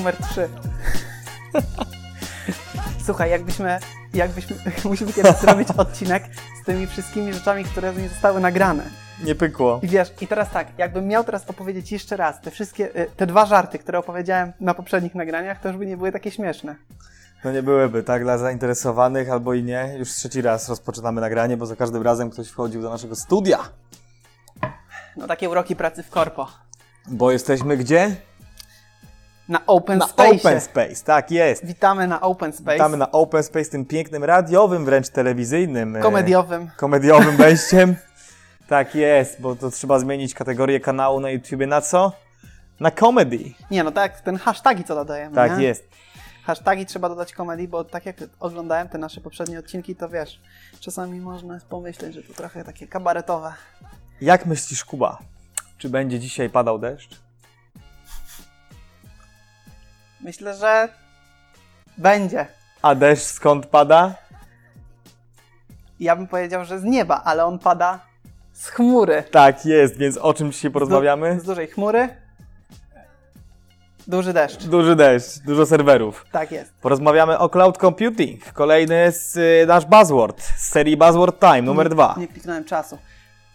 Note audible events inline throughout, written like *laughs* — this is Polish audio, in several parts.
numer 3. *laughs* Słuchaj, jakbyśmy, jakbyśmy, *laughs* musimy kiedyś zrobić odcinek z tymi wszystkimi rzeczami, które nie zostały nagrane. Nie pykło. I wiesz, i teraz tak, jakbym miał teraz opowiedzieć jeszcze raz te wszystkie, y, te dwa żarty, które opowiedziałem na poprzednich nagraniach, to już by nie były takie śmieszne. No nie byłyby, tak? Dla zainteresowanych albo i nie. Już trzeci raz rozpoczynamy nagranie, bo za każdym razem ktoś wchodził do naszego studia. No takie uroki pracy w korpo. Bo jesteśmy gdzie? Na Open Na Space. Open Space, tak jest. Witamy na Open Space. Witamy na Open Space, tym pięknym radiowym, wręcz telewizyjnym. e, Komediowym. komediowym *laughs* wejściem. tak jest, bo to trzeba zmienić kategorię kanału na YouTubie na co? Na comedy. Nie, no tak, ten hashtagi co dodajemy, Tak nie? jest. Hashtagi trzeba dodać komedii, bo tak jak oglądałem te nasze poprzednie odcinki, to wiesz, czasami można pomyśleć, że to trochę takie kabaretowe. Jak myślisz, Kuba? Czy będzie dzisiaj padał deszcz? Myślę, że będzie. A deszcz skąd pada? Ja bym powiedział, że z nieba, ale on pada z chmury. Tak jest, więc o czym dzisiaj porozmawiamy? Z, dużej chmury. Duży deszcz. Duży deszcz, dużo serwerów. Tak jest. Porozmawiamy o cloud computing. Kolejny z y, nasz buzzword z serii Buzzword Time numer dwa. Nie kliknąłem czasu.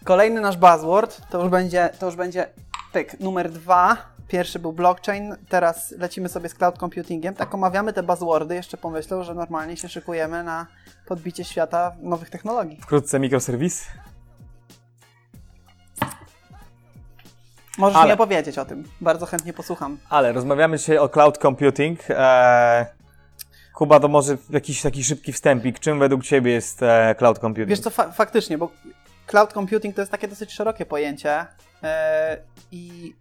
Kolejny nasz buzzword to już będzie, to już będzie pyk, numer dwa. Pierwszy był blockchain, teraz lecimy sobie z cloud computingiem. Tak omawiamy te buzzwordy, jeszcze pomyślał, że normalnie się szykujemy na podbicie świata nowych technologii. Wkrótce mikroserwis. Możesz Ale- mi opowiedzieć o tym, bardzo chętnie posłucham. Ale rozmawiamy dzisiaj o cloud computing. Eee, Kuba, to może jakiś taki szybki wstępik. Czym według Ciebie jest e, cloud computing? Wiesz co, fa- faktycznie, bo cloud computing to jest takie dosyć szerokie pojęcie e, i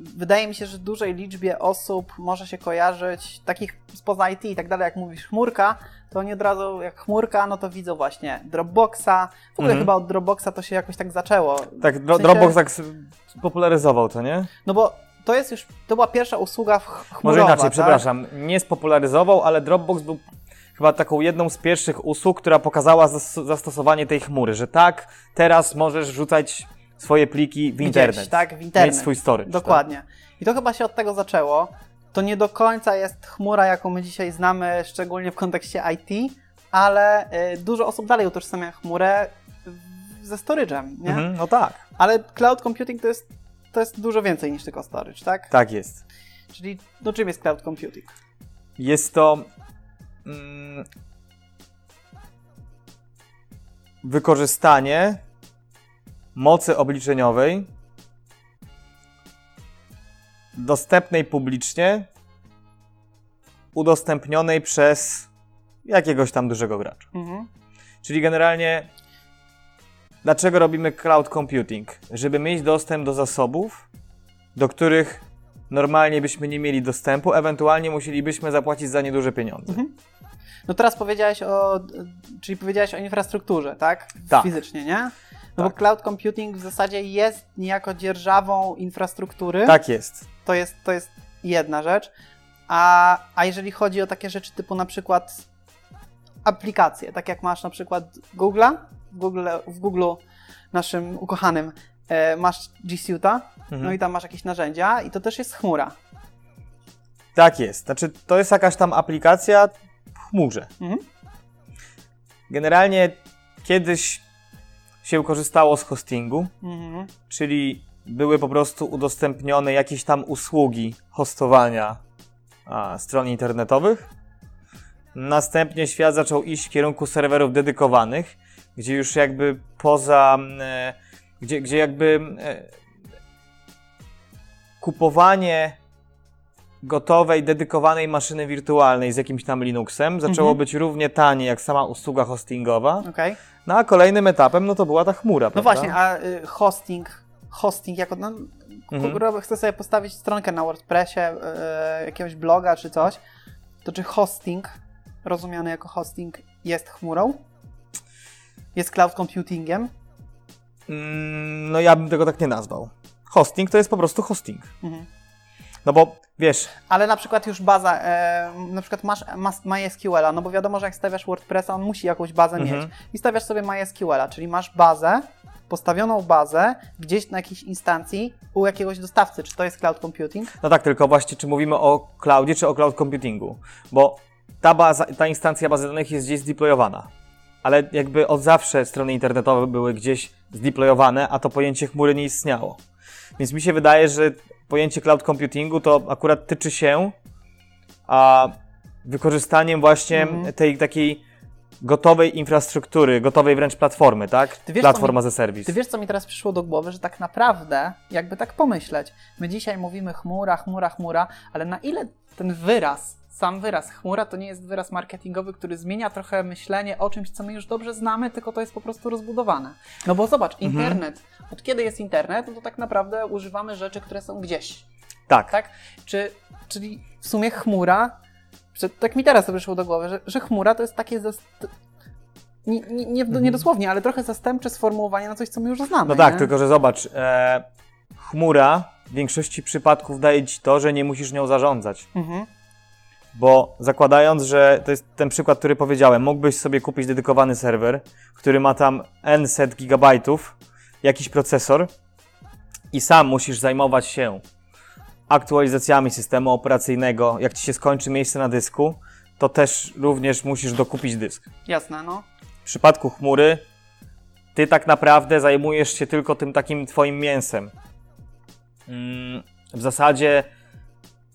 wydaje mi się, że dużej liczbie osób może się kojarzyć, takich spoza IT i tak dalej, jak mówisz chmurka, to oni od razu jak chmurka, no to widzą właśnie Dropboxa. W ogóle Mhm. chyba od Dropboxa to się jakoś tak zaczęło. Tak, dro- w sensie- Dropbox tak popularyzował to, nie? No bo to jest już, to była pierwsza usługa ch- chmurowa. Może inaczej, tak? przepraszam. Nie spopularyzował, ale Dropbox był chyba taką jedną z pierwszych usług, która pokazała zas- zastosowanie tej chmury, że tak, teraz możesz wrzucać swoje pliki w Gdzieś, internet. tak, w internet. Mieć swój storage. Dokładnie. I to chyba się od tego zaczęło. To nie do końca jest chmura, jaką my dzisiaj znamy, szczególnie w kontekście IT, ale y, dużo osób dalej utożsamia chmurę ze storage'em, nie? Mhm, no tak, Ale cloud computing to jest, to jest dużo więcej niż tylko storage, tak? tak jest. Czyli no czym jest cloud computing? Jest to mm, wykorzystanie mocy obliczeniowej dostępnej publicznie, udostępnionej przez jakiegoś tam dużego gracza. Mhm. Czyli generalnie, dlaczego robimy cloud computing? Żeby mieć dostęp do zasobów, do których normalnie byśmy nie mieli dostępu, ewentualnie musielibyśmy zapłacić za nieduże pieniądze. No teraz powiedziałeś o, czyli powiedziałeś o infrastrukturze, tak? Tak. Fizycznie, nie? No Tak. bo cloud computing w zasadzie jest niejako dzierżawą infrastruktury. Tak jest. To jest, to jest jedna rzecz. A, a jeżeli chodzi o takie rzeczy typu na przykład aplikacje, tak jak masz na przykład Google'a, Google, w Google naszym ukochanym e, masz G Suite'a, Mhm. no i tam masz jakieś narzędzia i to też jest chmura. Tak jest. Znaczy, to jest jakaś tam aplikacja w chmurze. Mhm. Generalnie kiedyś się korzystało z hostingu, Mhm. czyli były po prostu udostępnione jakieś tam usługi hostowania a, stron internetowych. Następnie świat zaczął iść w kierunku serwerów dedykowanych, gdzie już jakby poza, e, gdzie, gdzie jakby e, kupowanie gotowej, dedykowanej maszyny wirtualnej z jakimś tam Linuxem zaczęło Mhm. być równie tanie jak sama usługa hostingowa. Okej. No a kolejnym etapem no to była ta chmura, No prawda? właśnie, a y, hosting, hosting jako, no, Mhm. mhm. chcę sobie postawić stronkę na WordPressie, y, jakiegoś bloga czy coś, to czy hosting, rozumiany jako hosting, jest chmurą? Jest cloud computingiem? Mm, No ja bym tego tak nie nazwał. Hosting to jest po prostu hosting. Mhm. No bo wiesz, Ale na przykład już baza, e, na przykład masz mas- MySQL-a, no bo wiadomo, że jak stawiasz WordPressa, on musi jakąś bazę Mhm. mieć. I stawiasz sobie MySQL-a, czyli masz bazę postawioną bazę gdzieś na jakiejś instancji u jakiegoś dostawcy. Czy to jest cloud computing? No tak, tylko właśnie czy mówimy o cloudzie, czy o cloud computingu? Bo ta, baza, ta instancja bazy danych jest gdzieś zdeployowana. Ale jakby od zawsze strony internetowe były gdzieś zdeployowane, a to pojęcie chmury nie istniało. Więc mi się wydaje, że pojęcie cloud computingu to akurat tyczy się a, wykorzystaniem właśnie Mhm. tej takiej gotowej infrastruktury, gotowej wręcz platformy, tak? Wiesz, Platforma ze serwis. Ty wiesz, co mi teraz przyszło do głowy, że tak naprawdę, jakby tak pomyśleć, my dzisiaj mówimy chmura, chmura, chmura, ale na ile ten wyraz, sam wyraz chmura to nie jest wyraz marketingowy, który zmienia trochę myślenie o czymś, co my już dobrze znamy, tylko to jest po prostu rozbudowane. No bo zobacz, Mhm. internet, od kiedy jest internet, no to tak naprawdę używamy rzeczy, które są gdzieś, Tak. tak? Czy, czyli w sumie chmura, że, tak mi teraz to przyszło do głowy, że, że chmura to jest takie zast... nie, nie, nie, nie dosłownie, ale trochę zastępcze sformułowanie na coś, co my już znamy. Mhm. No tak, nie? tylko że zobacz, e, chmura w większości przypadków daje ci to, że nie musisz nią zarządzać. Mhm. Bo zakładając, że to jest ten przykład, który powiedziałem, mógłbyś sobie kupić dedykowany serwer, który ma tam n set gigabajtów, jakiś procesor i sam musisz zajmować się aktualizacjami systemu operacyjnego. Jak ci się skończy miejsce na dysku, to też również musisz dokupić dysk. Jasne, no. W przypadku chmury, ty tak naprawdę zajmujesz się tylko tym takim twoim mięsem. Mm, W zasadzie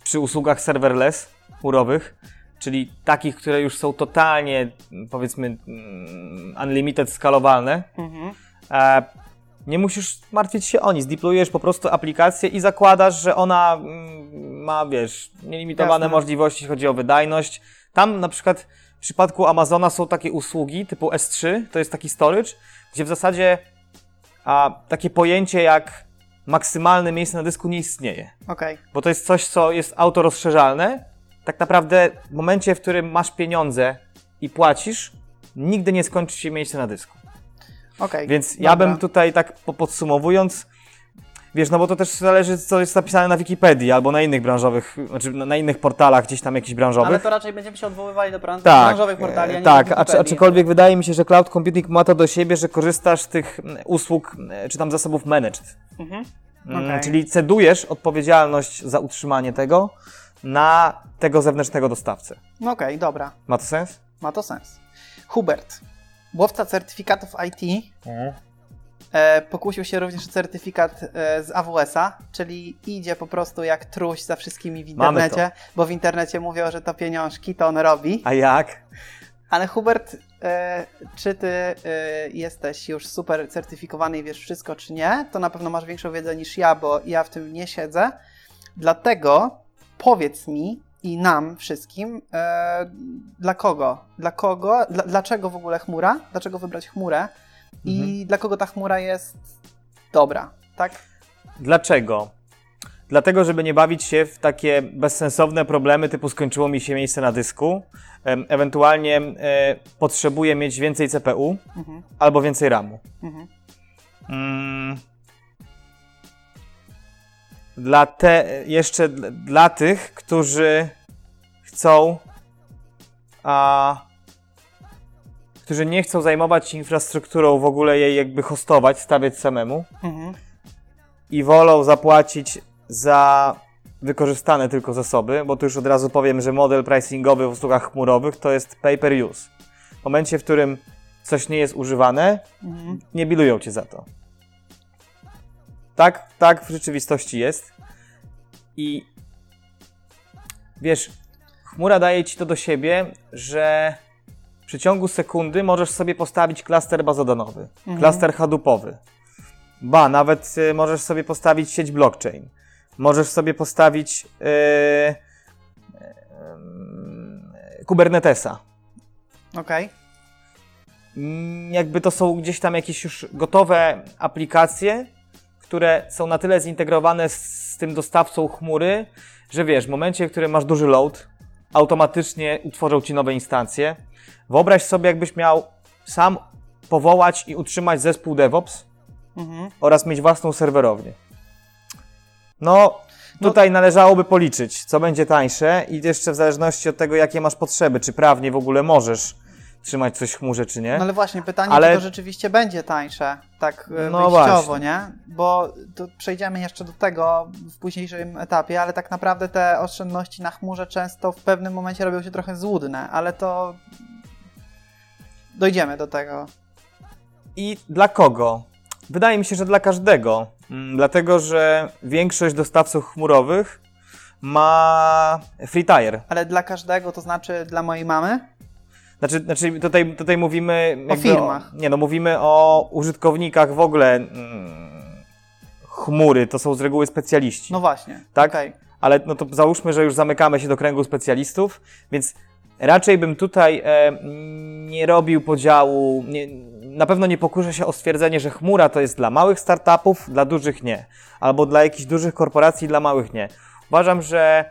przy usługach serverless chmurowych, czyli takich, które już są totalnie, powiedzmy, mm, unlimited skalowalne, Mhm. e, nie musisz martwić się o nic. Deployujesz po prostu aplikację i zakładasz, że ona mm, ma, wiesz, nielimitowane Jasne. możliwości, jeśli chodzi o wydajność. Tam na przykład w przypadku Amazona są takie usługi typu S3, to jest taki storage, gdzie w zasadzie a, takie pojęcie jak maksymalne miejsce na dysku nie istnieje. Okej. Bo to jest coś, co jest autorozszerzalne. Tak naprawdę w momencie, w którym masz pieniądze i płacisz, nigdy nie skończy się miejsce na dysku. Okej. Więc ja Dobra. bym tutaj tak po- podsumowując, wiesz, no bo to też zależy, co jest napisane na Wikipedii albo na innych branżowych, znaczy na innych portalach gdzieś tam jakichś branżowych. Ale to raczej będziemy się odwoływali do bran- tak, branżowych portali, a e, nie tak, Wikipedii. aczkolwiek wydaje mi się, że cloud computing ma to do siebie, że korzystasz z tych usług, czy tam zasobów managed. Mhm. Mm, Okej. Czyli cedujesz odpowiedzialność za utrzymanie tego na tego zewnętrznego dostawcę. No Okej, dobra. Ma to sens? Ma to sens. Hubert, łowca certyfikatów IT, e, pokusił się również o certyfikat e, z AWS-a, czyli idzie po prostu jak truś za wszystkimi w internecie, bo w internecie mówią, że to pieniążki, to on robi. A jak? Ale Hubert, e, czy ty e, jesteś już super certyfikowany i wiesz wszystko, czy nie? To na pewno masz większą wiedzę niż ja, bo ja w tym nie siedzę. Dlatego powiedz mi i nam wszystkim, e, dla kogo? Dla kogo? Dla, dlaczego w ogóle chmura? Dlaczego wybrać chmurę? I dla kogo ta chmura jest dobra, tak? Dlaczego? Dlatego, żeby nie bawić się w takie bezsensowne problemy typu skończyło mi się miejsce na dysku, ewentualnie e, potrzebuję mieć więcej CPU Mhm, albo więcej RAMu. mhm. Mm. Dla te, jeszcze dla tych, którzy chcą, a, którzy nie chcą zajmować się infrastrukturą, w ogóle jej jakby hostować, stawiać samemu Mhm. i wolą zapłacić za wykorzystane tylko zasoby, bo tu już od razu powiem, że model pricingowy w usługach chmurowych to jest pay per use. W momencie, w którym coś nie jest używane, Mhm. nie bilują cię za to. Tak, tak w rzeczywistości jest. I wiesz, chmura daje ci to do siebie, że w przeciągu sekundy możesz sobie postawić klaster bazodanowy, Mhm. klaster hadoopowy. Ba, nawet y, możesz sobie postawić sieć blockchain. Możesz sobie postawić yy, yy, Kubernetesa. Okej. Mm, jakby to są gdzieś tam jakieś już gotowe aplikacje, które są na tyle zintegrowane z, tym dostawcą chmury, że wiesz, w momencie, w którym masz duży load, automatycznie utworzą ci nowe instancje. Wyobraź sobie, jakbyś miał sam powołać i utrzymać zespół DevOps Mhm. oraz mieć własną serwerownię. No, tutaj należałoby policzyć, co będzie tańsze i jeszcze w zależności od tego, jakie masz potrzeby, czy prawnie w ogóle możesz trzymać coś w chmurze, czy nie. No ale właśnie, pytanie, Ale- czy to rzeczywiście będzie tańsze, tak e, No wyjściowo, nie? Bo to przejdziemy jeszcze do tego w późniejszym etapie, ale tak naprawdę te oszczędności na chmurze często w pewnym momencie robią się trochę złudne, ale to dojdziemy do tego. I dla kogo? Wydaje mi się, że dla każdego. Mm, Dlatego, że większość dostawców chmurowych ma free tire. Ale dla każdego, to znaczy dla mojej mamy? Znaczy, znaczy tutaj, tutaj mówimy. jakby firmach. nie, no mówimy o użytkownikach w ogóle mm, chmury. To są z reguły specjaliści. No właśnie. Tak? okej. Ale no to załóżmy, że już zamykamy się do kręgu specjalistów, więc raczej bym tutaj e, nie robił podziału. Nie, na pewno nie pokuszę się o stwierdzenie, że chmura to jest dla małych startupów, dla dużych nie. Albo dla jakichś dużych korporacji, dla małych nie. Uważam, że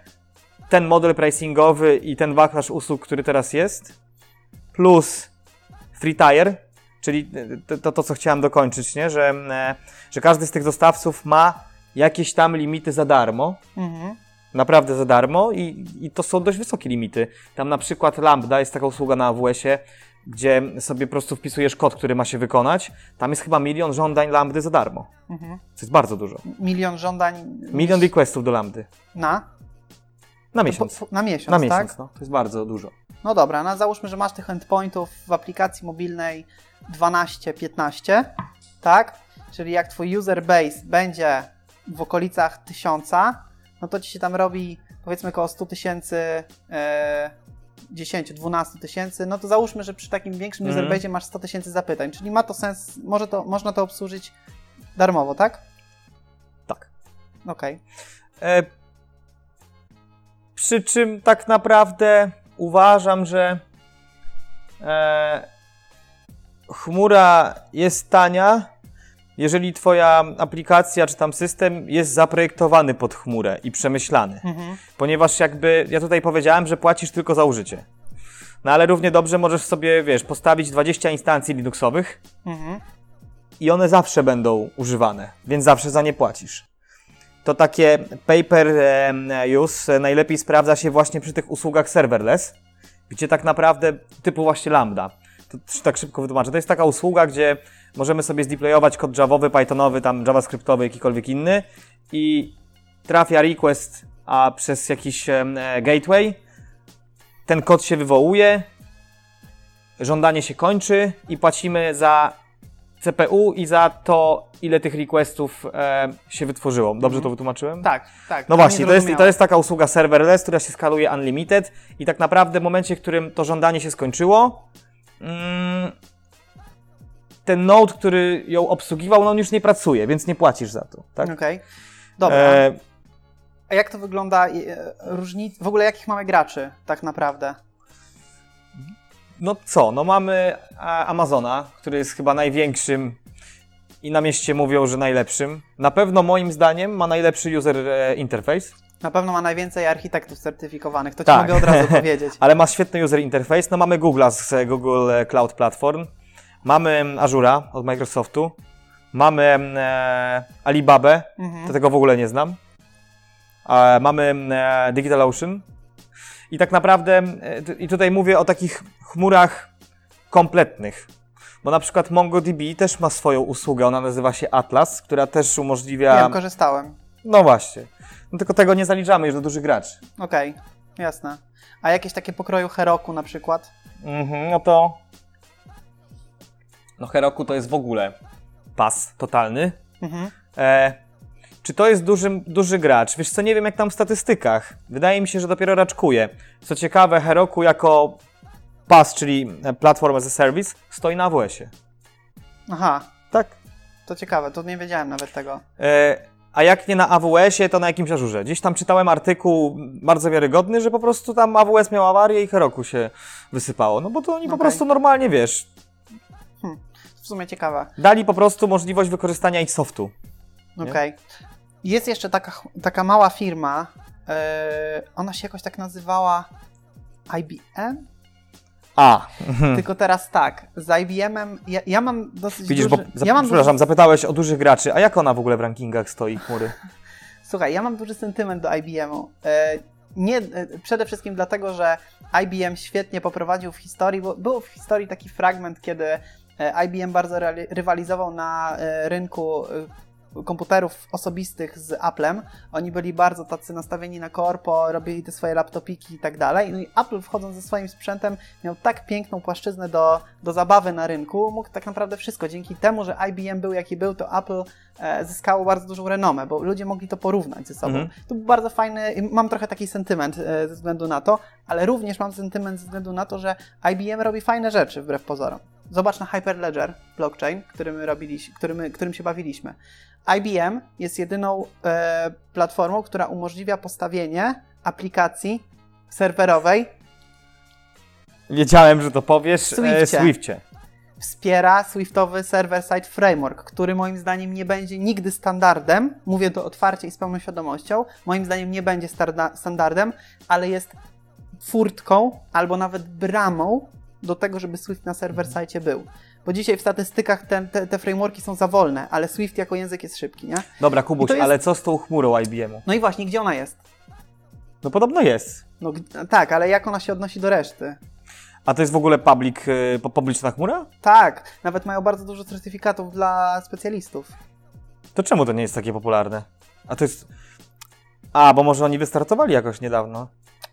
ten model pricingowy i ten wachlarz usług, który teraz jest, plus free tire, czyli to, to, to co chciałem dokończyć, nie? Że, e, że każdy z tych dostawców ma jakieś tam limity za darmo, Mhm. naprawdę za darmo i, i to są dość wysokie limity. Tam na przykład Lambda jest taka usługa na AWS-ie, gdzie sobie po prostu wpisujesz kod, który ma się wykonać. Tam jest chyba milion żądań Lambdy za darmo. Mhm. Co jest bardzo dużo. Milion żądań. Milion requestów do Lambdy. Na? Na miesiąc. Po, po, na miesiąc, Na tak? miesiąc, no. To jest bardzo dużo. No dobra, no załóżmy, że masz tych endpointów w aplikacji mobilnej 12-15, tak? Czyli jak twój user base będzie w okolicach 1000, no to ci się tam robi powiedzmy około 100 tysięcy, e, 10-12 tysięcy, no to załóżmy, że przy takim większym Mhm. user base masz 100 tysięcy zapytań, czyli ma to sens, może to, można to obsłużyć darmowo, tak? Tak. Okej. E, przy czym tak naprawdę uważam, że e, chmura jest tania, jeżeli Twoja aplikacja czy tam system jest zaprojektowany pod chmurę i przemyślany. Mhm. Ponieważ jakby ja tutaj powiedziałem, że płacisz tylko za użycie. No ale równie dobrze możesz sobie, wiesz, postawić 20 instancji Linuxowych Mhm. i one zawsze będą używane, więc zawsze za nie płacisz. To takie paper use najlepiej sprawdza się właśnie przy tych usługach serverless, gdzie tak naprawdę typu właśnie Lambda. To tak szybko wytłumaczę. To jest taka usługa, gdzie możemy sobie zdeployować kod javowy, pythonowy, tam javascriptowy, jakikolwiek inny i trafia request a przez jakiś e, gateway. Ten kod się wywołuje, żądanie się kończy i płacimy za CPU i za to, ile tych requestów e, się wytworzyło. Dobrze to wytłumaczyłem? Tak, tak. No właśnie, to jest, to jest taka usługa serverless, która się skaluje unlimited i tak naprawdę w momencie, w którym to żądanie się skończyło, mm, ten node, który ją obsługiwał, no on już nie pracuje, więc nie płacisz za to. Tak? Okej. Dobra. E, A jak to wygląda? e, Różnic... W ogóle jakich mamy graczy tak naprawdę? No co, no mamy Amazona, który jest chyba największym i na mieście mówią, że najlepszym. Na pewno moim zdaniem ma najlepszy user e, interface. Na pewno ma najwięcej architektów certyfikowanych, to ci Tak. mogę od razu *laughs* powiedzieć. Ale ma świetny user interface. No mamy Google'a z e, Google Cloud Platform. Mamy mm, Azura od Microsoftu. Mamy mm, e, Alibabę, Mhm. tego w ogóle nie znam. E, mamy mm, e, DigitalOcean. I tak naprawdę, e, i tutaj mówię o takich chmurach kompletnych. Bo na przykład MongoDB też ma swoją usługę, ona nazywa się Atlas, która też umożliwia... Wiem, korzystałem. No właśnie. No tylko tego nie zaliczamy już do dużych graczy. Okej, jasne. A jakieś takie pokroju Heroku na przykład? Mhm, no to. No, Heroku to jest w ogóle pas totalny. Mhm. E, czy to jest duży, duży gracz? Wiesz co, nie wiem jak tam w statystykach. Wydaje mi się, że dopiero raczkuje. Co ciekawe, Heroku jako pas, czyli e, Platform as a Service, stoi na AWS-ie. Aha, Tak. to ciekawe, to nie wiedziałem nawet tego. E, a jak nie na AWS-ie, to na jakimś Azurze. Gdzieś tam czytałem artykuł bardzo wiarygodny, że po prostu tam AWS miał awarię i Heroku się wysypało. No bo to oni po Okej. prostu normalnie, wiesz, W sumie ciekawe. dali po prostu możliwość wykorzystania ich softu. Okej. Jest jeszcze taka, taka mała firma, yy, ona się jakoś tak nazywała IBM? A, *laughs* Tylko teraz tak, z IBM-em, ja, ja mam dosyć widzisz, bo duży... zap- ja mam przepraszam, duży, zapytałeś o dużych graczy, a jak ona w ogóle w rankingach stoi, chmury? *laughs* Słuchaj, ja mam duży sentyment do IBM-u. E, Nie, e, przede wszystkim dlatego, że IBM świetnie poprowadził w historii, bo był w historii taki fragment, kiedy IBM bardzo rywalizował na rynku komputerów osobistych z Applem. Oni byli bardzo tacy nastawieni na korpo, robili te swoje laptopiki i tak dalej. No i Apple wchodząc ze swoim sprzętem miał tak piękną płaszczyznę do, do zabawy na rynku, mógł tak naprawdę wszystko. Dzięki temu, że IBM był jaki był, to Apple e, zyskało bardzo dużą renomę, bo ludzie mogli to porównać ze sobą. Mhm. To był bardzo fajny, mam trochę taki sentyment e, ze względu na to, ale również mam sentyment ze względu na to, że IBM robi fajne rzeczy wbrew pozorom. Zobacz na Hyperledger blockchain, który my robiliśmy, którym, którym się bawiliśmy. IBM jest jedyną e, platformą, która umożliwia postawienie aplikacji serwerowej, Wiedziałem, że to powiesz. Swifcie. E, Swifcie. wspiera Swiftowy Server-Side Framework, który moim zdaniem nie będzie nigdy standardem, mówię to otwarcie i z pełną świadomością, moim zdaniem nie będzie standardem, ale jest furtką albo nawet bramą do tego, żeby Swift na server-site był. Bo dzisiaj w statystykach te, te, te frameworki są za wolne, ale Swift jako język jest szybki, nie? Dobra, Kubuś, jest- ale co z tą chmurą IBM-u? No i właśnie, gdzie ona jest? No podobno jest. No tak, ale jak ona się odnosi do reszty? A to jest w ogóle public, pu- publiczna chmura? Tak, nawet mają bardzo dużo certyfikatów dla specjalistów. To czemu to nie jest takie popularne? A to jest... A, bo może oni wystartowali jakoś niedawno.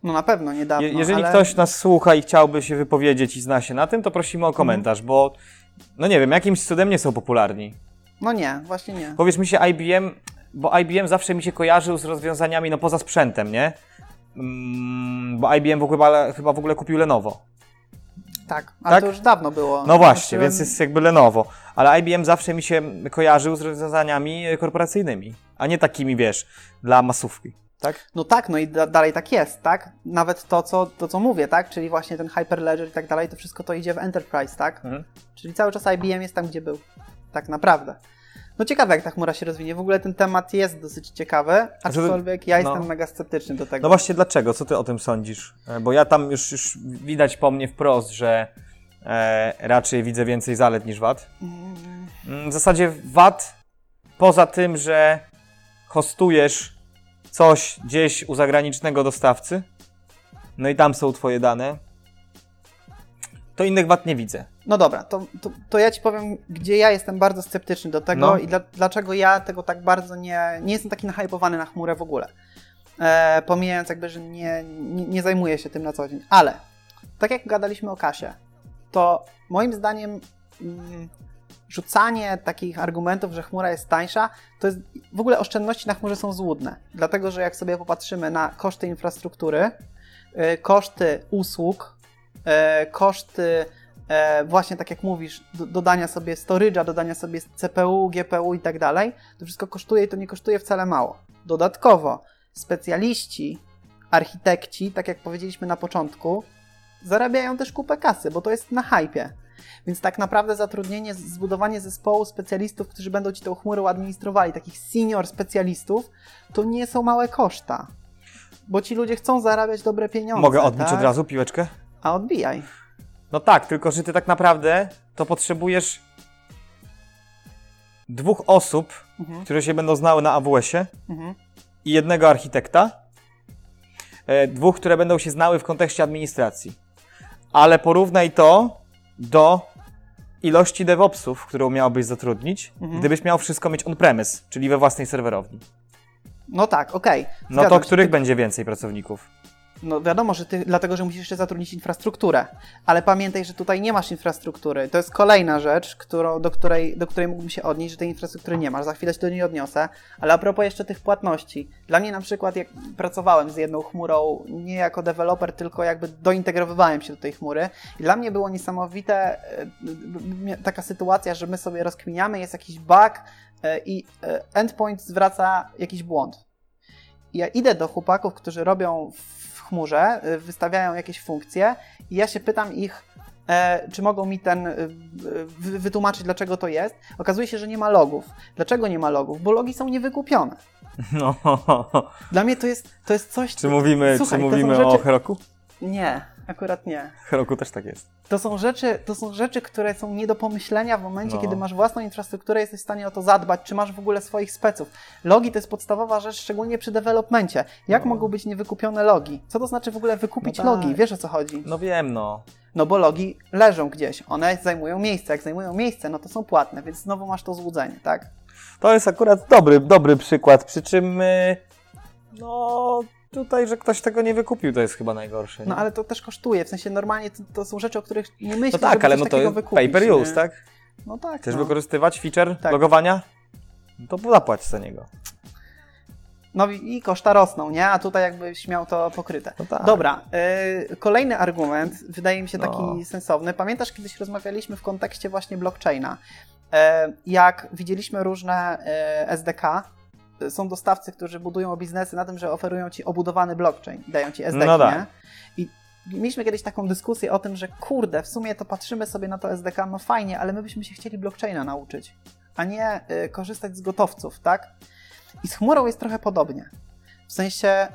No na pewno niedawno. Je, jeżeli ale... ktoś nas słucha i chciałby się wypowiedzieć i zna się na tym, to prosimy o komentarz, bo no nie wiem, jakimś cudem nie są popularni. No nie, właśnie nie. Powiedz mi się IBM, bo IBM zawsze mi się kojarzył z rozwiązaniami no poza sprzętem, nie? Mm, bo IBM w ogóle, chyba w ogóle kupił Lenovo. Tak, ale Tak? to już dawno było. No właśnie, Znaczy, więc jest jakby Lenovo. Ale IBM zawsze mi się kojarzył z rozwiązaniami korporacyjnymi, a nie takimi, wiesz, dla masówki. Tak? No tak, no i da, dalej tak jest, tak? Nawet to co, to, co mówię, tak? Czyli właśnie ten Hyperledger i tak dalej, to wszystko to idzie w Enterprise, tak? Mhm. Czyli cały czas IBM jest tam, gdzie był. Tak naprawdę. No ciekawe, jak ta chmura się rozwinie. W ogóle ten temat jest dosyć ciekawy, aczkolwiek ja no. jestem mega sceptyczny do tego. No właśnie dlaczego? Co ty o tym sądzisz? E, Bo ja tam już, już widać po mnie wprost, że e, raczej widzę więcej zalet niż wad. Mm, W zasadzie wad, poza tym, że hostujesz coś gdzieś u zagranicznego dostawcy, no i tam są twoje dane, to innych wad nie widzę. No dobra, to, to, to ja ci powiem, gdzie ja jestem bardzo sceptyczny do tego No. i dla, dlaczego ja tego tak bardzo nie, nie jestem taki nahypowany na chmurę w ogóle. E, pomijając jakby, że nie, nie, nie zajmuję się tym na co dzień. Ale, tak jak gadaliśmy o kasie, to moim zdaniem mm, rzucanie takich argumentów, że chmura jest tańsza, to jest w ogóle oszczędności na chmurze są złudne. Dlatego, że jak sobie popatrzymy na koszty infrastruktury, y, koszty usług, y, koszty e, właśnie tak jak mówisz, do, dodania sobie storage'a, dodania sobie CPU, GPU i tak dalej, to wszystko kosztuje i to nie kosztuje wcale mało. Dodatkowo specjaliści, architekci, tak jak powiedzieliśmy na początku, zarabiają też kupę kasy, bo to jest na hypie. Więc tak naprawdę zatrudnienie, zbudowanie zespołu specjalistów, którzy będą ci tą chmurą administrowali, takich senior specjalistów, to nie są małe koszta. Bo ci ludzie chcą zarabiać dobre pieniądze. Mogę odbić tak? od razu piłeczkę? A odbijaj. No tak, tylko że ty tak naprawdę to potrzebujesz dwóch osób, Mhm, które się będą znały na AWS-ie mhm. i jednego architekta, e, dwóch, które będą się znały w kontekście administracji. Ale porównaj to do ilości DevOpsów, którą miałbyś zatrudnić, Mhm. gdybyś miał wszystko mieć on-premise, czyli we własnej serwerowni. No tak, okej. No Zgadzam to których Ty- będzie więcej pracowników? No wiadomo, że ty, dlatego, że musisz jeszcze zatrudnić infrastrukturę. Ale pamiętaj, że tutaj nie masz infrastruktury. To jest kolejna rzecz, którą, do, której, do której mógłbym się odnieść, że tej infrastruktury nie masz. Za chwilę się do niej odniosę. Ale a propos jeszcze tych płatności. Dla mnie na przykład, jak pracowałem z jedną chmurą, nie jako deweloper, tylko jakby dointegrowywałem się do tej chmury. I dla mnie było niesamowite e, taka sytuacja, że my sobie rozkminiamy, jest jakiś bug e, i e, endpoint zwraca jakiś błąd. Ja idę do chłopaków, którzy robią chmurze, y, wystawiają jakieś funkcje i ja się pytam ich, e, czy mogą mi ten y, wy- wytłumaczyć, dlaczego to jest. Okazuje się, że nie ma logów. Dlaczego nie ma logów? Bo logi są niewykupione. *laughs* No, Dla mnie to jest, to jest coś... czy mówimy, Słuchaj, czy mówimy rzeczy- o Heroku? Nie, akurat nie. Heroku też tak jest. To są, rzeczy, to są rzeczy, które są nie do pomyślenia w momencie, No. kiedy masz własną infrastrukturę, jesteś w stanie o to zadbać, czy masz w ogóle swoich speców. Logi to jest podstawowa rzecz, szczególnie przy developmencie. Jak No. mogą być niewykupione logi? Co to znaczy w ogóle wykupić No tak. logi? Wiesz o co chodzi? No wiem, no. No bo logi leżą gdzieś, one zajmują miejsce. Jak zajmują miejsce, no to są płatne, więc znowu masz to złudzenie, tak? To jest akurat dobry, dobry przykład, przy czym y, no tutaj, że ktoś tego nie wykupił, to jest chyba najgorsze. Nie? No ale to też kosztuje, w sensie normalnie to, to są rzeczy, o których nie myślisz, no tak, ale no to wykupić. pay per nie? use, tak? No tak. Chcesz no. wykorzystywać feature Tak. logowania? No to zapłać za niego. No i koszta rosną, nie? A tutaj jakbyś miał to pokryte. No tak. Dobra, y, kolejny argument, wydaje mi się taki No. sensowny. Pamiętasz, kiedyś rozmawialiśmy w kontekście właśnie blockchaina, e, jak widzieliśmy różne e, SDK, y, są dostawcy, którzy budują biznesy na tym, że oferują ci obudowany blockchain, dają ci SDK, No nie? I mieliśmy kiedyś taką dyskusję o tym, że kurde, w sumie to patrzymy sobie na to SDK, no fajnie, ale my byśmy się chcieli blockchaina nauczyć, a nie y, korzystać z gotowców, tak? I z chmurą jest trochę podobnie. W sensie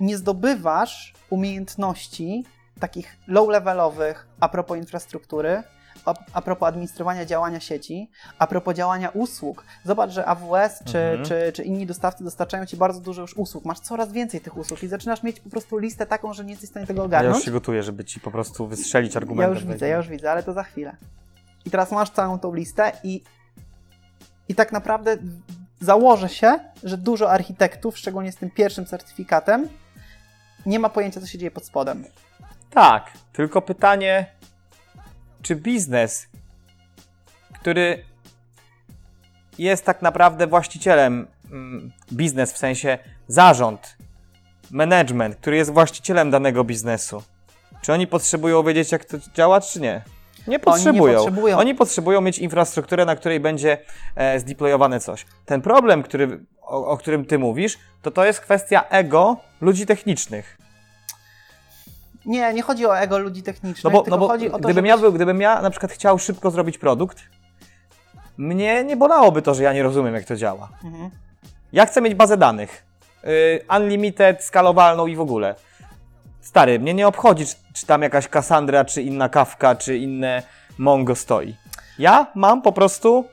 nie zdobywasz umiejętności takich low-levelowych a propos infrastruktury, a, a propos administrowania działania sieci, a propos działania usług. Zobacz, że AWS czy, Mhm. czy, czy inni dostawcy dostarczają ci bardzo dużo już usług. Masz coraz więcej tych usług i zaczynasz mieć po prostu listę taką, że nie jesteś w stanie tego Ja ogarnąć. już się gotuję, żeby ci po prostu wystrzelić Ja argumentem. już widzę, ja już widzę, ale to za chwilę. I teraz masz całą tą listę i, i tak naprawdę założę się, że dużo architektów, szczególnie z tym pierwszym certyfikatem, nie ma pojęcia, co się dzieje pod spodem. Tak, tylko pytanie, czy biznes, który jest tak naprawdę właścicielem, mm, biznes w sensie zarząd, management, który jest właścicielem danego biznesu, czy oni potrzebują wiedzieć, jak to działa, czy nie? Nie potrzebują. potrzebują. Oni potrzebują mieć infrastrukturę, na której będzie e, zdeployowane coś. Ten problem, który, o, o którym ty mówisz, to to jest kwestia ego ludzi technicznych. Nie, nie chodzi o ego ludzi technicznych, No bo, tylko no bo chodzi o to, gdybym, ja był, gdybym ja na przykład chciał szybko zrobić produkt, mnie nie bolałoby to, że ja nie rozumiem, jak to działa. Mhm. Ja chcę mieć bazę danych. Yy, unlimited, skalowalną i w ogóle. Stary, mnie nie obchodzi, czy, czy tam jakaś Cassandra, czy inna Kafka, czy inne Mongo stoi. Ja mam po prostu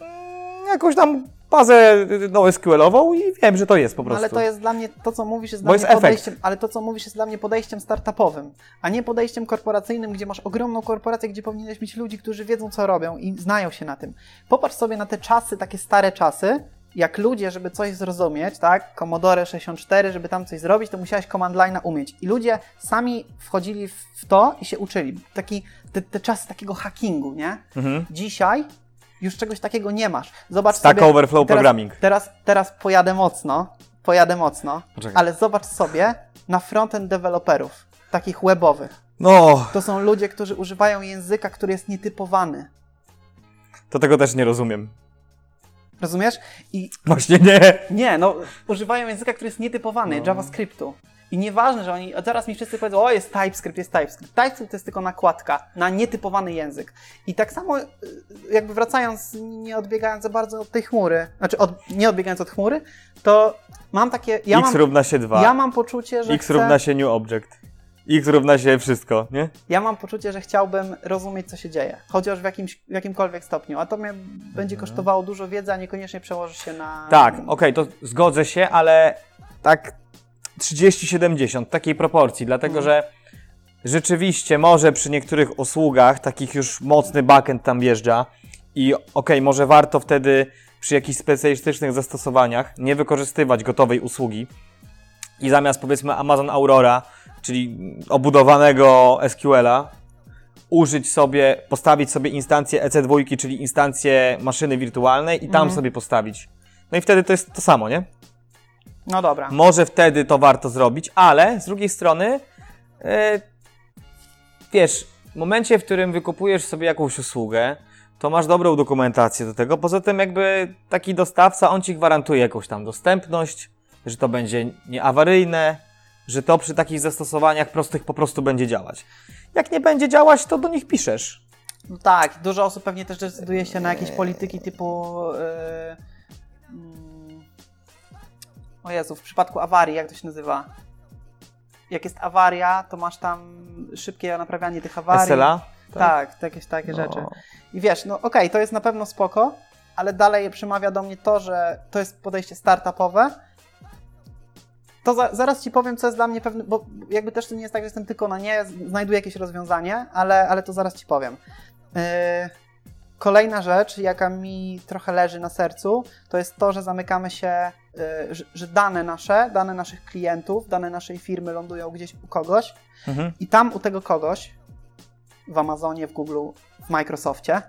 mm, jakąś tam bazę y, no, SQL-ową i wiem, że to jest po No, prostu. ale to jest dla mnie, to co mówisz jest Bo dla jest mnie efekt. podejściem, ale to co mówisz jest dla mnie podejściem startupowym, a nie podejściem korporacyjnym, gdzie masz ogromną korporację, gdzie powinieneś mieć ludzi, którzy wiedzą co robią i znają się na tym. Popatrz sobie na te czasy, takie stare czasy, jak ludzie, żeby coś zrozumieć, tak, Commodore 64, żeby tam coś zrobić, to musiałeś command line'a umieć. I ludzie sami wchodzili w w to i się uczyli. Taki, te, te czasy takiego hackingu, nie? Mhm. Dzisiaj już czegoś takiego nie masz. Zobacz Stack sobie, Overflow teraz, Programming. Teraz, teraz pojadę mocno, pojadę mocno, Poczekaj. ale zobacz sobie na frontend deweloperów, takich webowych. No, To są ludzie, którzy używają języka, który jest nietypowany. to tego też nie rozumiem. Rozumiesz? I Właśnie nie. nie, no, używają języka, który jest nietypowany, No. JavaScriptu. I nieważne, że oni, teraz mi wszyscy powiedzą, o jest TypeScript, jest TypeScript. TypeScript to jest tylko nakładka na nietypowany język. I tak samo, y, jakby wracając, nie odbiegając za bardzo od tej chmury, znaczy od, nie odbiegając od chmury, to mam takie, ja X mam, równa się 2. ja mam poczucie, że X chcę, równa się new object. X równa się wszystko, nie? ja mam poczucie, że chciałbym rozumieć, co się dzieje, chociaż w, jakimś, w jakimkolwiek stopniu, a to mnie będzie kosztowało dużo wiedzy, a niekoniecznie przełoży się na... Tak, okej, to zgodzę się, ale tak 30-70, takiej proporcji, dlatego Mhm. że rzeczywiście może przy niektórych usługach takich już mocny backend tam wjeżdża i okej, może warto wtedy przy jakichś specjalistycznych zastosowaniach nie wykorzystywać gotowej usługi i zamiast powiedzmy Amazon Aurora, czyli obudowanego SQL-a, użyć sobie, postawić sobie instancję EC2, czyli instancję maszyny wirtualnej i tam Mhm. sobie postawić. No i wtedy to jest to samo, nie? No dobra. Może wtedy to warto zrobić, ale z drugiej strony, e, wiesz, w momencie, w którym wykupujesz sobie jakąś usługę, to masz dobrą dokumentację do tego. Poza tym, jakby taki dostawca, on ci gwarantuje jakąś tam dostępność, że to będzie nieawaryjne, że to przy takich zastosowaniach prostych po prostu będzie działać. Jak nie będzie działać, to do nich piszesz. No tak, dużo osób pewnie też decyduje się na jakieś polityki typu. Yy, o Jezu, w przypadku awarii, jak to się nazywa? jak jest awaria, to masz tam szybkie naprawianie tych awarii. SLA? Tak, to jakieś takie No. rzeczy. I wiesz, no okej, to jest na pewno spoko, ale dalej przemawia do mnie to, że to jest podejście startupowe. To za, zaraz ci powiem, co jest dla mnie pewne, bo jakby też to nie jest tak, że jestem tylko na nie, znajduję jakieś rozwiązanie, ale, ale to zaraz ci powiem. Yy, kolejna rzecz, jaka mi trochę leży na sercu, to jest to, że zamykamy się, że, że dane nasze, dane naszych klientów, dane naszej firmy lądują gdzieś u kogoś Mhm. i tam u tego kogoś, w Amazonie, w Google, w Microsoftie,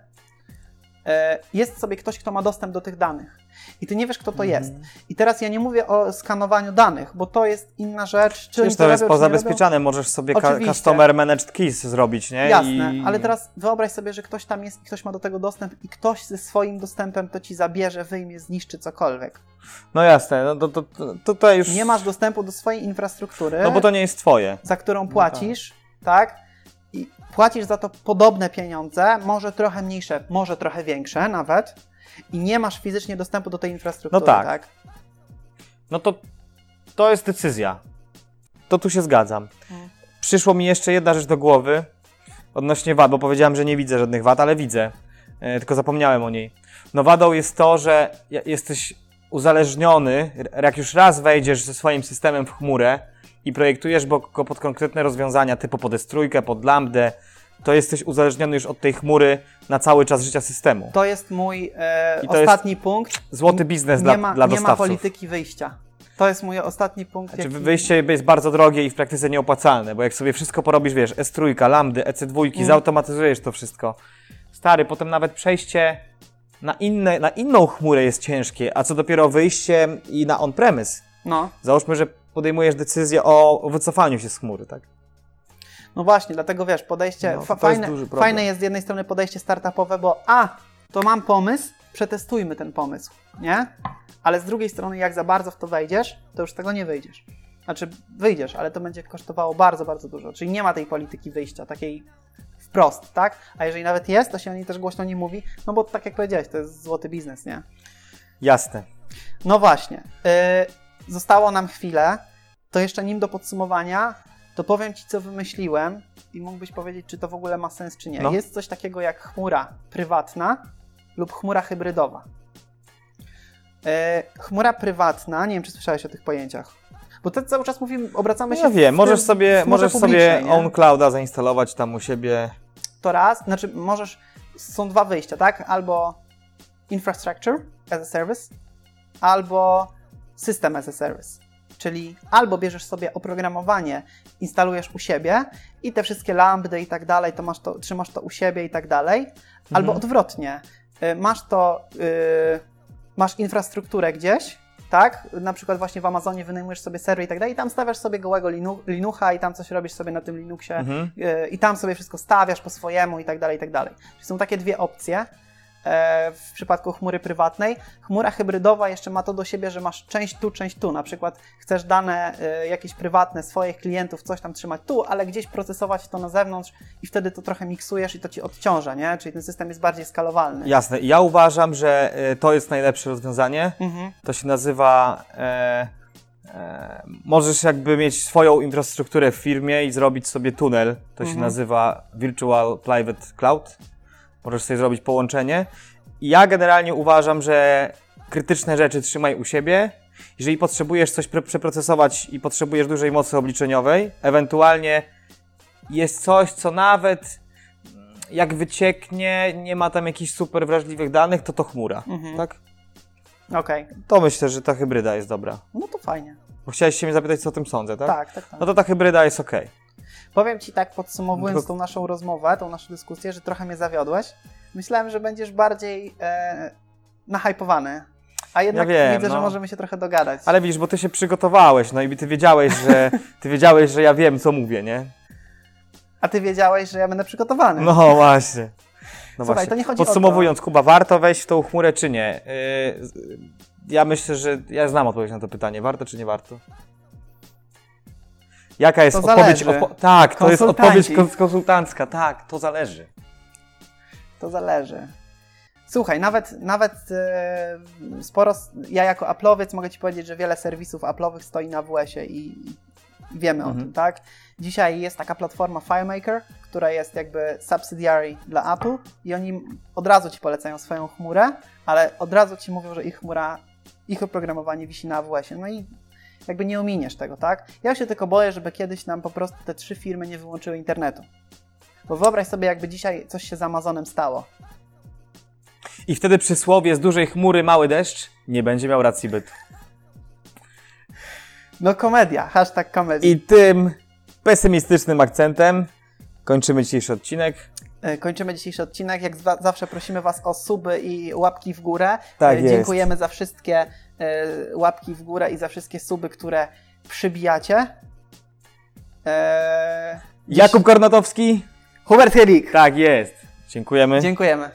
e, jest sobie ktoś, kto ma dostęp do tych danych. I ty nie wiesz, kto to Mhm. jest. I teraz ja nie mówię o skanowaniu danych, bo to jest inna rzecz. Czy to jest pozabezpieczane, możesz sobie Oczywiście. customer managed keys zrobić, nie? Jasne, I... ale teraz wyobraź sobie, że ktoś tam jest i ktoś ma do tego dostęp i ktoś ze swoim dostępem to ci zabierze, wyjmie, zniszczy cokolwiek. No jasne, no to, to, to tutaj już... Nie masz dostępu do swojej infrastruktury, No bo to nie jest twoje. za którą płacisz, tak. I płacisz za to podobne pieniądze, może trochę mniejsze, może trochę większe nawet, i nie masz fizycznie dostępu do tej infrastruktury, No tak. tak? No to to jest decyzja. To tu się zgadzam. Mm. Przyszło mi jeszcze jedna rzecz do głowy odnośnie wad, bo powiedziałem, że nie widzę żadnych wad, ale widzę. E, tylko zapomniałem o niej. No wadą jest to, że jesteś uzależniony, jak już raz wejdziesz ze swoim systemem w chmurę i projektujesz go pod konkretne rozwiązania typu pod S3, pod Lambdę, to jesteś uzależniony już od tej chmury na cały czas życia systemu. To jest mój e, to jest ostatni punkt. Złoty biznes nie dla, ma, dla nie ma dostawców. polityki wyjścia. To jest mój ostatni punkt. Znaczy, jaki- wyjście jest bardzo drogie i w praktyce nieopłacalne, bo jak sobie wszystko porobisz, wiesz, S3, lambdy, EC2, Mm. zautomatyzujesz to wszystko. Stary, potem nawet przejście na, inne, na inną chmurę jest ciężkie, a co dopiero wyjście i na on-premise. No, Załóżmy, że podejmujesz decyzję o wycofaniu się z chmury, tak? no właśnie, dlatego wiesz, podejście. No, fa- jest fajne, problem. fajne jest z jednej strony podejście startupowe, bo a, to mam pomysł, przetestujmy ten pomysł, nie? Ale z drugiej strony, jak za bardzo w to wejdziesz, to już z tego nie wyjdziesz. Znaczy, wyjdziesz, ale to będzie kosztowało bardzo, bardzo dużo. Czyli nie ma tej polityki wyjścia, takiej wprost, tak? A jeżeli nawet jest, to się o niej też głośno nie mówi, no bo tak jak powiedziałeś, to jest złoty biznes, nie? Jasne. No właśnie. Yy, zostało nam chwilę. To jeszcze nim do podsumowania, to powiem Ci, co wymyśliłem i mógłbyś powiedzieć, czy to w ogóle ma sens, czy nie. No. Jest coś takiego jak chmura prywatna lub chmura hybrydowa. Yy, chmura prywatna, nie wiem, czy słyszałeś o tych pojęciach. Bo to cały czas mówimy, obracamy się Ja wiem, możesz sobie, możesz sobie? OnClouda zainstalować tam u siebie. to raz, znaczy możesz, są dwa wyjścia, tak? Albo infrastructure as a service, albo system as a service. Czyli albo bierzesz sobie oprogramowanie, instalujesz u siebie i te wszystkie lambdy i tak dalej, to masz to, trzymasz to u siebie i tak dalej, albo odwrotnie. y, Masz to, y, masz infrastrukturę gdzieś, tak? Na przykład właśnie w Amazonie wynajmujesz sobie serwer i tak dalej i tam stawiasz sobie gołego linu, Linuxa i tam coś robisz sobie na tym Linuxie Mhm. i tam sobie wszystko stawiasz po swojemu i tak dalej, i tak dalej. Czyli są takie dwie opcje e, w przypadku chmury prywatnej. Chmura hybrydowa jeszcze ma to do siebie, że masz część tu, część tu. Na przykład chcesz dane e, jakieś prywatne swoich klientów, coś tam trzymać tu, ale gdzieś procesować to na zewnątrz i wtedy to trochę miksujesz i to ci odciąża, nie? Czyli ten system jest bardziej skalowalny. Jasne. Ja uważam, że y, to jest najlepsze rozwiązanie. Mhm. To się nazywa. E, e, możesz jakby mieć swoją infrastrukturę w firmie i zrobić sobie tunel. To się Mhm. nazywa Virtual Private Cloud. Możesz sobie zrobić połączenie. I ja generalnie uważam, że krytyczne rzeczy trzymaj u siebie. Jeżeli potrzebujesz coś przeprocesować i potrzebujesz dużej mocy obliczeniowej, ewentualnie jest coś, co nawet mm, jak wycieknie, nie ma tam jakichś super wrażliwych danych, to to chmura. Mhm. Tak? Okej, To myślę, że ta hybryda jest dobra. no to fajnie. Bo chciałeś się mnie zapytać, co o tym sądzę, tak? Tak, tak, tak. No to ta hybryda jest ok. Powiem Ci tak, podsumowując tą naszą rozmowę, tą naszą dyskusję, że trochę mnie zawiodłeś. Myślałem, że będziesz bardziej e, nahypowany, a jednak Ja wiem, widzę, że no. możemy się trochę dogadać. Ale widzisz, bo ty się przygotowałeś, no i ty wiedziałeś, że ty wiedziałeś, że ja wiem, co mówię, nie? A Ty wiedziałeś, że ja będę przygotowany. No właśnie. No Słuchaj, właśnie. to nie chodzi o Podsumowując, Kuba, warto wejść w tą chmurę, czy nie? Yy, ja myślę, że ja znam odpowiedź na to pytanie. Warto, czy nie warto? Jaka jest To odpowiedź? zależy. Odpo- tak, to jest Konsultanci. odpowiedź kons- konsultancka. Tak, to zależy. To zależy. Słuchaj, nawet, nawet e, sporo, s- ja jako Apple'owiec mogę Ci powiedzieć, że wiele serwisów Apple'owych stoi na WS-ie i, wiemy o Mhm. tym, tak? Dzisiaj jest taka platforma FileMaker, która jest jakby subsidiary dla Apple i oni od razu ci polecają swoją chmurę, ale od razu ci mówią, że ich chmura, ich oprogramowanie wisi na AWS-ie. No i jakby nie ominiesz tego, tak? Ja się tylko boję, żeby kiedyś nam po prostu te trzy firmy nie wyłączyły internetu. Bo wyobraź sobie, jakby dzisiaj coś się z Amazonem stało. I wtedy przysłowie z dużej chmury mały deszcz nie będzie miał racji bytu. No komedia, hashtag komedia. I tym pesymistycznym akcentem kończymy dzisiejszy odcinek. E, Kończymy dzisiejszy odcinek. Jak zwa- zawsze prosimy Was o suby i łapki w górę. Tak E, jest. Dziękujemy za wszystkie e, łapki w górę i za wszystkie suby, które przybijacie. E, Jakub Kornatowski? Hubert Helik. Tak jest. Dziękujemy. Dziękujemy.